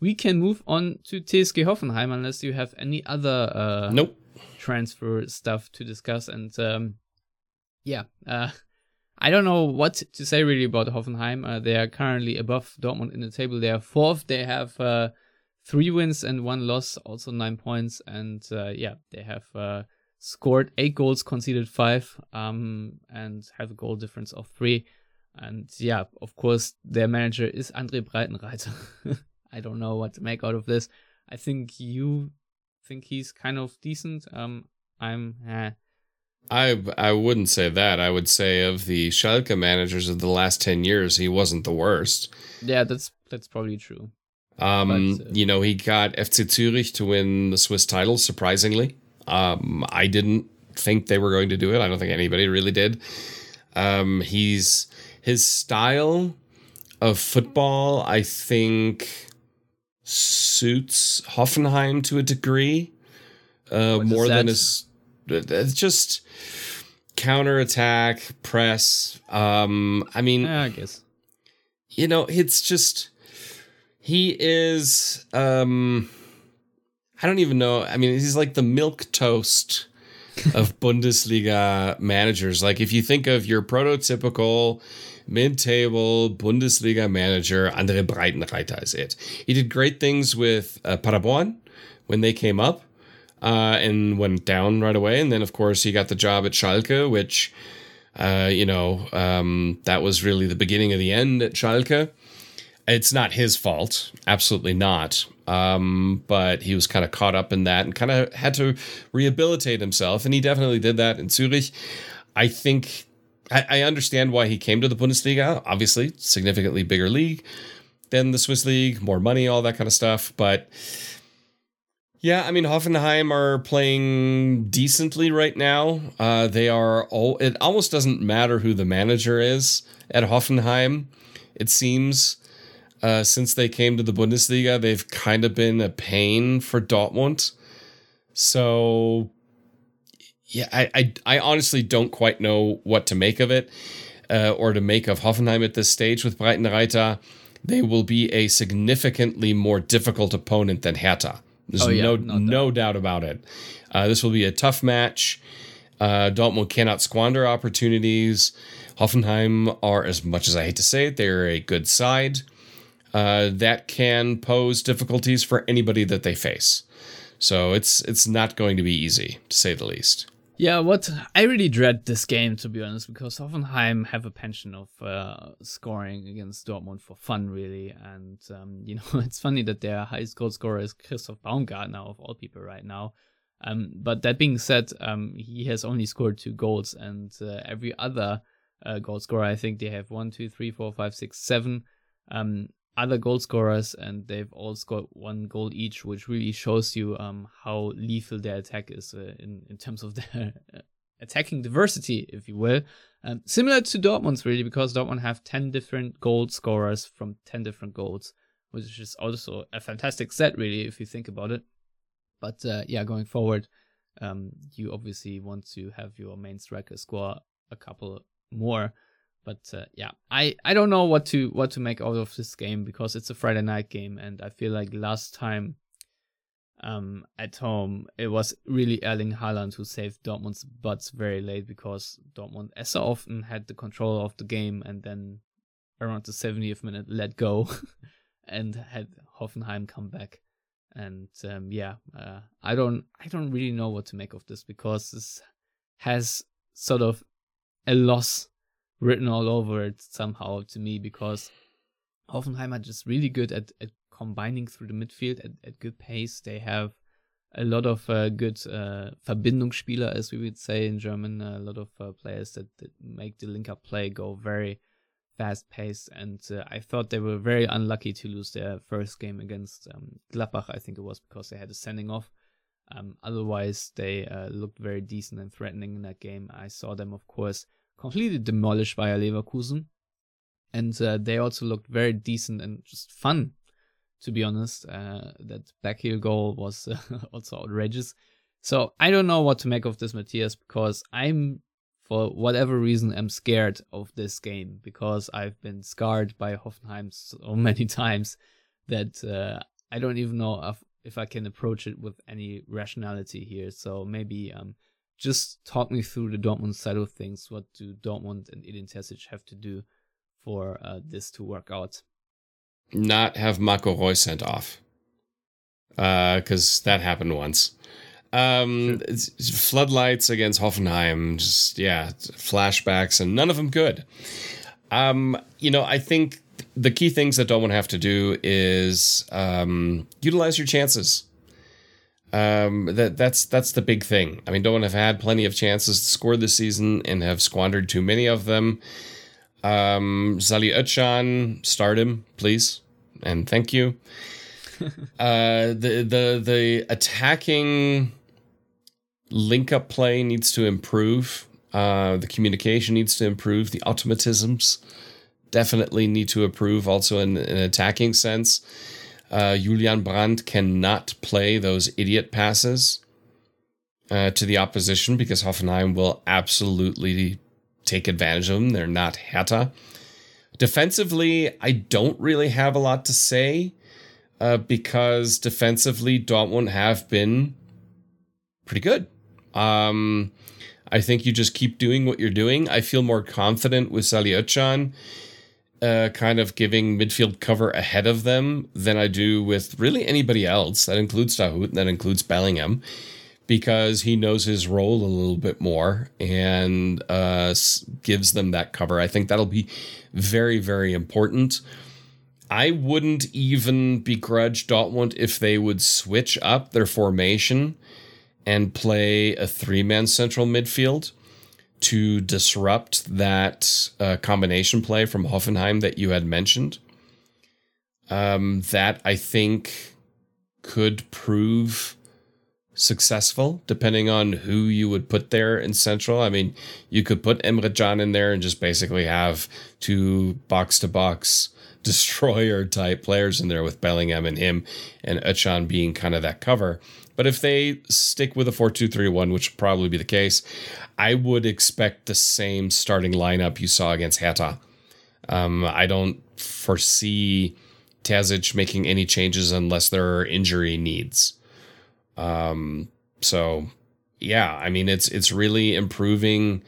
we can move on to TSG Hoffenheim unless you have any other uh, Nope. transfer stuff to discuss. And um, yeah, uh, I don't know what to say really about Hoffenheim. Uh, they are currently above Dortmund in the table. They are fourth. They have uh, three wins and one loss, also nine points. And uh, yeah, they have uh, scored eight goals, conceded five, um, and have a goal difference of three. And yeah, of course, their manager is Andre Breitenreiter. I don't know what to make out of this. I think you think he's kind of decent. Um, I'm. Eh. I I wouldn't say that. I would say of the Schalke managers of the last ten years, he wasn't the worst. Yeah, that's that's probably true. Um, but, uh, you know, he got FC Zurich to win the Swiss title. Surprisingly, um, I didn't think they were going to do it. I don't think anybody really did. Um, he's his style of football, I think, suits Hoffenheim to a degree uh, more than his. It's just counterattack, press. Um, I mean, yeah, I guess you know, it's just he is. Um, I don't even know. I mean, he's like the milk toast of Bundesliga managers. Like if you think of your prototypical mid-table Bundesliga manager, Andre Breitenreiter is it. He did great things with uh, when they came up uh, and went down right away. And then, of course, he got the job at Schalke, which, uh, you know, um, that was really the beginning of the end at Schalke. It's not his fault, absolutely not. Um, but he was kind of caught up in that and kind of had to rehabilitate himself, and he definitely did that in Zurich. I think I, I understand why he came to the Bundesliga. Obviously, significantly bigger league than the Swiss league, more money, all that kind of stuff. But yeah, I mean, Hoffenheim are playing decently right now. Uh, they are all. It almost doesn't matter who the manager is at Hoffenheim. It seems uh, since they came to the Bundesliga, they've kind of been a pain for Dortmund. So yeah, I, I, I honestly don't quite know what to make of it uh, or to make of Hoffenheim at this stage with Breitenreiter. They will be a significantly more difficult opponent than Hertha. There's oh, yeah, no, no, doubt. about it. Uh, this will be a tough match. Uh, Dortmund cannot squander opportunities. Hoffenheim are, as much as I hate to say it, they're a good side. Uh, that can pose difficulties for anybody that they face. So it's it's not going to be easy, to say the least. Yeah, what I really dread this game to be honest, because Hoffenheim have a penchant of uh, scoring against Dortmund for fun, really. And um, you know, it's funny that their highest goal scorer is Christoph Baumgartner of all people right now. Um, but that being said, um, he has only scored two goals, and uh, every other uh, goal scorer, I think they have one, two, three, four, five, six, seven. Um, other goal scorers, and they've all scored one goal each, which really shows you um, how lethal their attack is uh, in in terms of their attacking diversity, if you will. Um, similar to Dortmund's really, because Dortmund have ten different goal scorers from ten different goals, which is also a fantastic set, really, if you think about it. But uh, yeah, going forward, um, you obviously want to have your main striker score a couple more but uh, yeah, I I don't know what to what to make out of this game because it's a Friday night game, and I feel like last time um, at home it was really Erling Haaland who saved Dortmund's butts very late because Dortmund, as so often, had the control of the game and then around the 70th minute let go and had Hoffenheim come back. And um, yeah, uh, I don't I don't really know what to make of this because this has sort of a loss written all over it somehow to me because Hoffenheim are just really good at, at combining through the midfield at, at good pace. They have a lot of uh, good uh, Verbindungsspieler, as we would say in German, a lot of uh, players that, that, make the link up play go very fast paced. And uh, I thought they were very unlucky to lose their first game against um, Gladbach, I think it was, because they had a sending off. Um, otherwise, they uh, looked very decent and threatening in that game. I saw them, of course, completely demolished Bayer Leverkusen. And uh, they also looked very decent and just fun, to be honest. Uh, that backheel goal was uh, also outrageous. So I don't know what to make of this, Matthias, because I'm, for whatever reason, am scared of this game because I've been scarred by Hoffenheim so many times that uh, I don't even know if, if I can approach it with any rationality here. So maybe um, just talk me through the Dortmund side of things. What do Dortmund and Edin Terzic have to do for uh, this to work out? Not have Marco Reus sent off. Because uh, that happened once. Um, floodlights against Hoffenheim, just, yeah, flashbacks, and none of them good. Um, you know, I think the key things that Dortmund have to do is um, utilize your chances. Um, that that's that's the big thing. I mean, Dortmund have had plenty of chances to score this season and have squandered too many of them. Um, Salih Özcan, start him, please, and thank you. uh, the the the attacking link up play needs to improve. Uh, the communication needs to improve. The automatisms definitely need to improve, also in an attacking sense. Uh, Julian Brandt cannot play those idiot passes uh, to the opposition because Hoffenheim will absolutely take advantage of them. They're not Hertha. Defensively, I don't really have a lot to say uh, because defensively, Dortmund have been pretty good. Um, I think you just keep doing what you're doing. I feel more confident with Salih Özcan uh, kind of giving midfield cover ahead of them than I do with really anybody else. That includes Dahoud, that includes Bellingham, because he knows his role a little bit more and uh, gives them that cover. I think that'll be very, very important. I wouldn't even begrudge Dortmund if they would switch up their formation and play a three man central midfield to disrupt that uh, combination play from Hoffenheim that you had mentioned. Um, that I think could prove successful depending on who you would put there in central. I mean, you could put Emre Can in there and just basically have two box to box destroyer type players in there with Bellingham and him and Özcan being kind of that cover. But if they stick with a 4 2 3 1, which would probably be the case, I would expect the same starting lineup you saw against Hertha. Um, I don't foresee Terzic making any changes unless there are injury needs. Um, so yeah, I mean it's it's really improving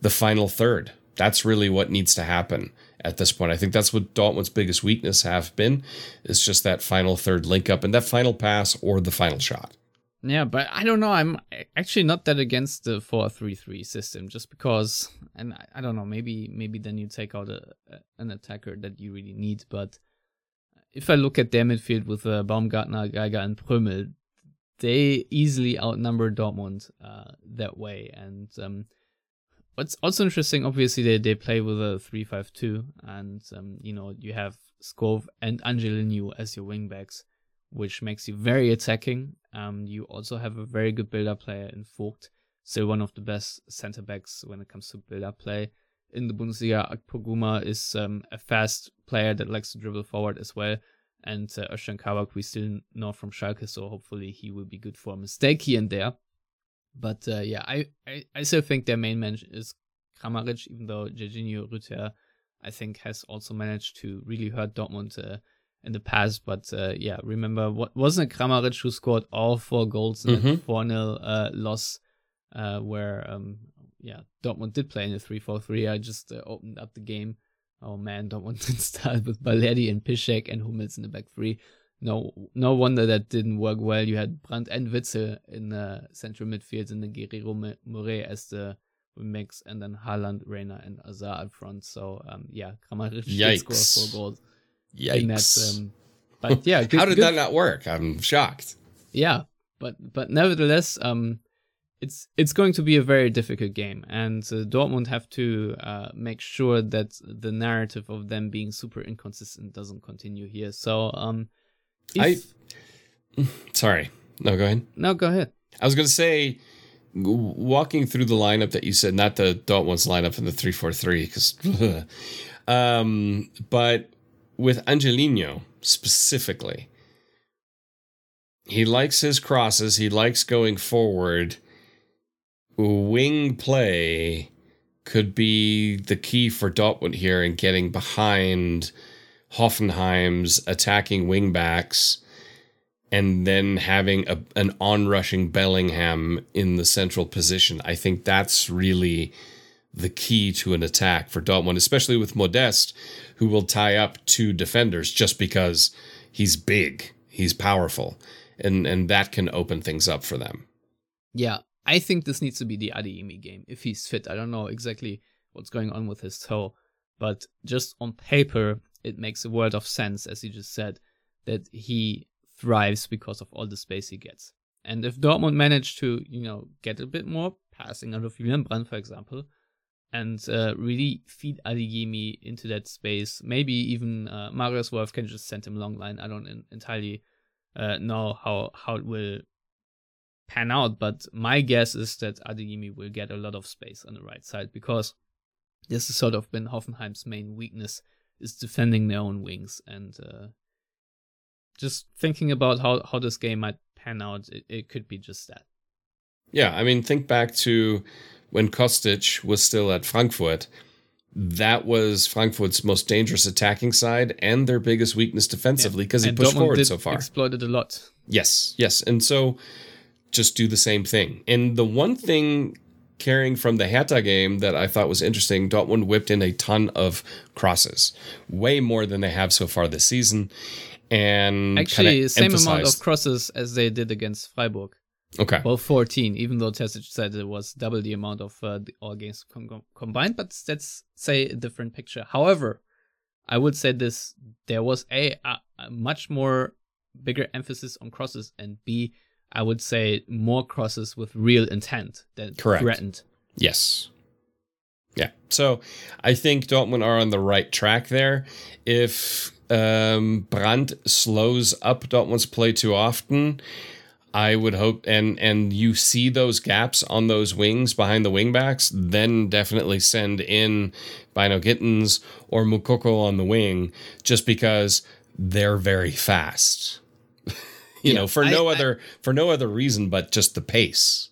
the final third. That's really what needs to happen at this point. I think that's what Dortmund's biggest weakness have been. It's just that final third link up and that final pass or the final shot. Yeah, but I don't know. I'm actually not that against the four-three-three system, just because, and I, I don't know. Maybe maybe then you take out a, a, an attacker that you really need. But if I look at their midfield with uh, Baumgartner, Geiger, and Prömel, they easily outnumber Dortmund uh, that way. And um, what's also interesting, obviously, they, they play with a three-five-two, and um, you know you have Skov and Angelino as your wingbacks which makes you very attacking. Um, you also have a very good build-up player in Vogt, still one of the best center backs when it comes to build-up play in the Bundesliga. Akpoguma is um, a fast player that likes to dribble forward as well. And uh, Kabak, we still know from Schalke, so hopefully he will be good for a mistake here and there. But uh, yeah, I, I, I, still think their main man is Kramaric, even though Georginio Rutter, I think, has also managed to really hurt Dortmund uh, in the past. But uh, yeah, remember what wasn't it Kramaric who scored all four goals in mm-hmm. 4 0 uh, loss uh, where um, yeah, Dortmund did play in a 3 4 3. I just uh, opened up the game. Oh man, Dortmund did start with Balerdi and Piszczek and Hummels in the back three. No, no wonder that didn't work well. You had Brandt and Witsel in the central midfield, and then Guerreiro Morey as the mix, and then Haaland, Reyna, and Hazard up front. So um, yeah, Kramaric did score four goals. Yikes! um, but yeah, good, how did good. that not work? I'm shocked. Yeah, but but nevertheless, um, it's it's going to be a very difficult game, and uh, Dortmund have to uh, make sure that the narrative of them being super inconsistent doesn't continue here. So, um, if... I sorry, no, go ahead. No, go ahead. I was going to say, walking through the lineup that you said, not the Dortmund's lineup in the three four three, because, um, but with Angelino specifically, he likes his crosses, he likes going forward. Wing play could be the key for Dortmund here in getting behind Hoffenheim's attacking wingbacks and then having a, an onrushing Bellingham in the central position. I think that's really the key to an attack for Dortmund, especially with Modeste, who will tie up two defenders just because he's big, he's powerful, and and that can open things up for them. Yeah, I think this needs to be the Adeyemi game if he's fit. I don't know exactly what's going on with his toe, but just on paper, it makes a world of sense, as you just said, that he thrives because of all the space he gets. And if Dortmund manage to, you know, get a bit more passing out of Julian Brandt, for example, and uh, really feed Adeyemi into that space, maybe even uh, Marius Wolf can just send him long line. I don't in- entirely uh, know how how it will pan out, but my guess is that Adeyemi will get a lot of space on the right side because this has sort of been Hoffenheim's main weakness is defending their own wings and uh, just thinking about how, how this game might pan out, it, it could be just that. Yeah, I mean, think back to when Kostic was still at Frankfurt. That was Frankfurt's most dangerous attacking side and their biggest weakness defensively because And he pushed Dortmund forward so far. Exploited a lot. Yes, yes. And so just do the same thing. And the one thing carrying from the Hertha game that I thought was interesting, Dortmund whipped in a ton of crosses, way more than they have so far this season. And Actually, same amount of crosses as they did against Freiburg. Okay. Well, 14, even though Terzic said it was double the amount of uh, the, all games com- combined, but that's, say, a different picture. However, I would say this there was a, a, a much more bigger emphasis on crosses, and B, I would say more crosses with real intent than Correct. threatened. Yes. Yeah. So I think Dortmund are on the right track there. If um, Brandt slows up Dortmund's play too often, I would hope and and you see those gaps on those wings behind the wingbacks, then definitely send in Bynoe-Gittens or Moukoko on the wing just because they're very fast. you know, for I- no I- other for no other reason but just the pace.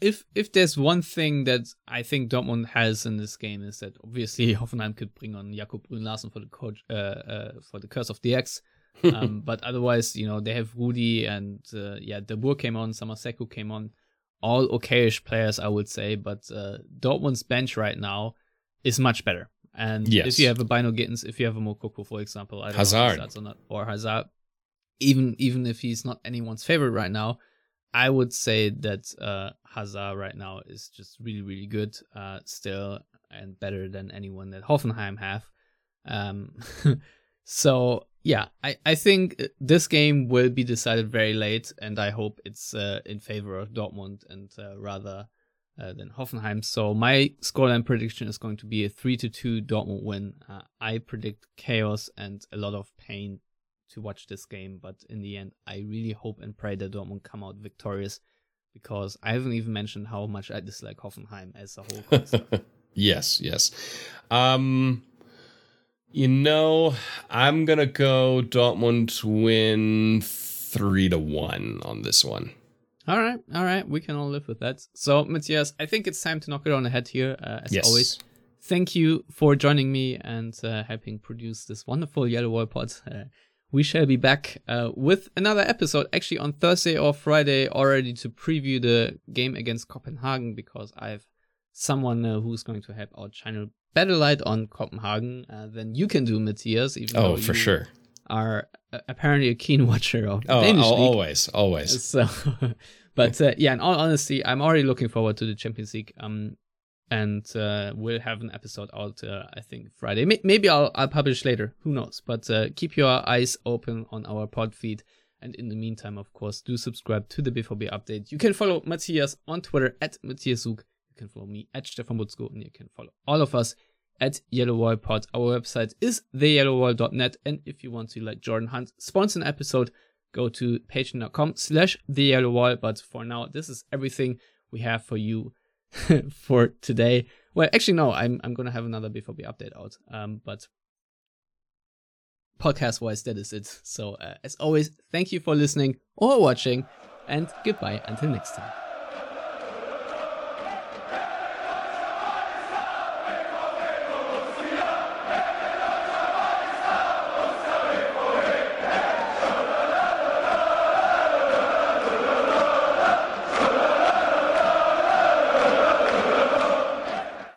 if if there's one thing that I think Dortmund has in this game is that obviously Hoffenheim could bring on Jacob Bruun Larsen for the coach uh, uh, for the curse of the X, um, but otherwise you know they have Rudy and uh, yeah De Boer came on, Samassékou came on, all okayish players I would say, but uh, Dortmund's bench right now is much better. And Yes. if you have a Bynoe-Gittens, if you have a Moukoko, for example, I don't know if Hazard. or not, or Hazard, even even if he's not anyone's favorite right now, I would say that uh, Hazard right now is just really, really good uh, still and better than anyone that Hoffenheim have. Um, so yeah, I, I think this game will be decided very late, and I hope it's uh, in favor of Dortmund and uh, rather uh, than Hoffenheim. So my scoreline prediction is going to be a three to two Dortmund win. Uh, I predict chaos and a lot of pain to watch this game, but in the end, I really hope and pray that Dortmund come out victorious because I haven't even mentioned how much I dislike Hoffenheim as a whole yes, yes. Um, you know, I'm gonna go Dortmund win three to one on this one. all right, all right, we can all live with that. So, Matthias, I think it's time to knock it on the head here, uh, as Yes. always. Thank you for joining me and uh, helping produce this wonderful Yellow Wall pod. Uh, we shall be back uh, with another episode, actually on Thursday or Friday, already to preview the game against Copenhagen because I have someone uh, who's going to help our channel better light on Copenhagen uh, than you can do, Matthias. Even Oh, for you sure. Are uh, apparently a keen watcher of Oh, Danish al- league. always, always. So, but uh, yeah, in all honesty, I'm already looking forward to the Champions League. Um, and uh, we'll have an episode out, uh, I think Friday. May- maybe I'll I'll publish later. Who knows? But uh, keep your eyes open on our pod feed. And in the meantime, of course, do subscribe to the BVB update. You can follow Matthias on Twitter at Matthias Zug. Can follow me at Stefan Buczko, and you can follow all of us at Yellow Wall Pod. Our website is theyellowwall.net. And if you want to, like Jordan Hunt, sponsor an episode, go to patreon.com slash the yellow. But for now, this is everything we have for you for today. Well, actually, no, I'm I'm gonna have another BVB update out. Um, but podcast wise, that is it. So uh, as always, thank you for listening or watching, and goodbye until next time.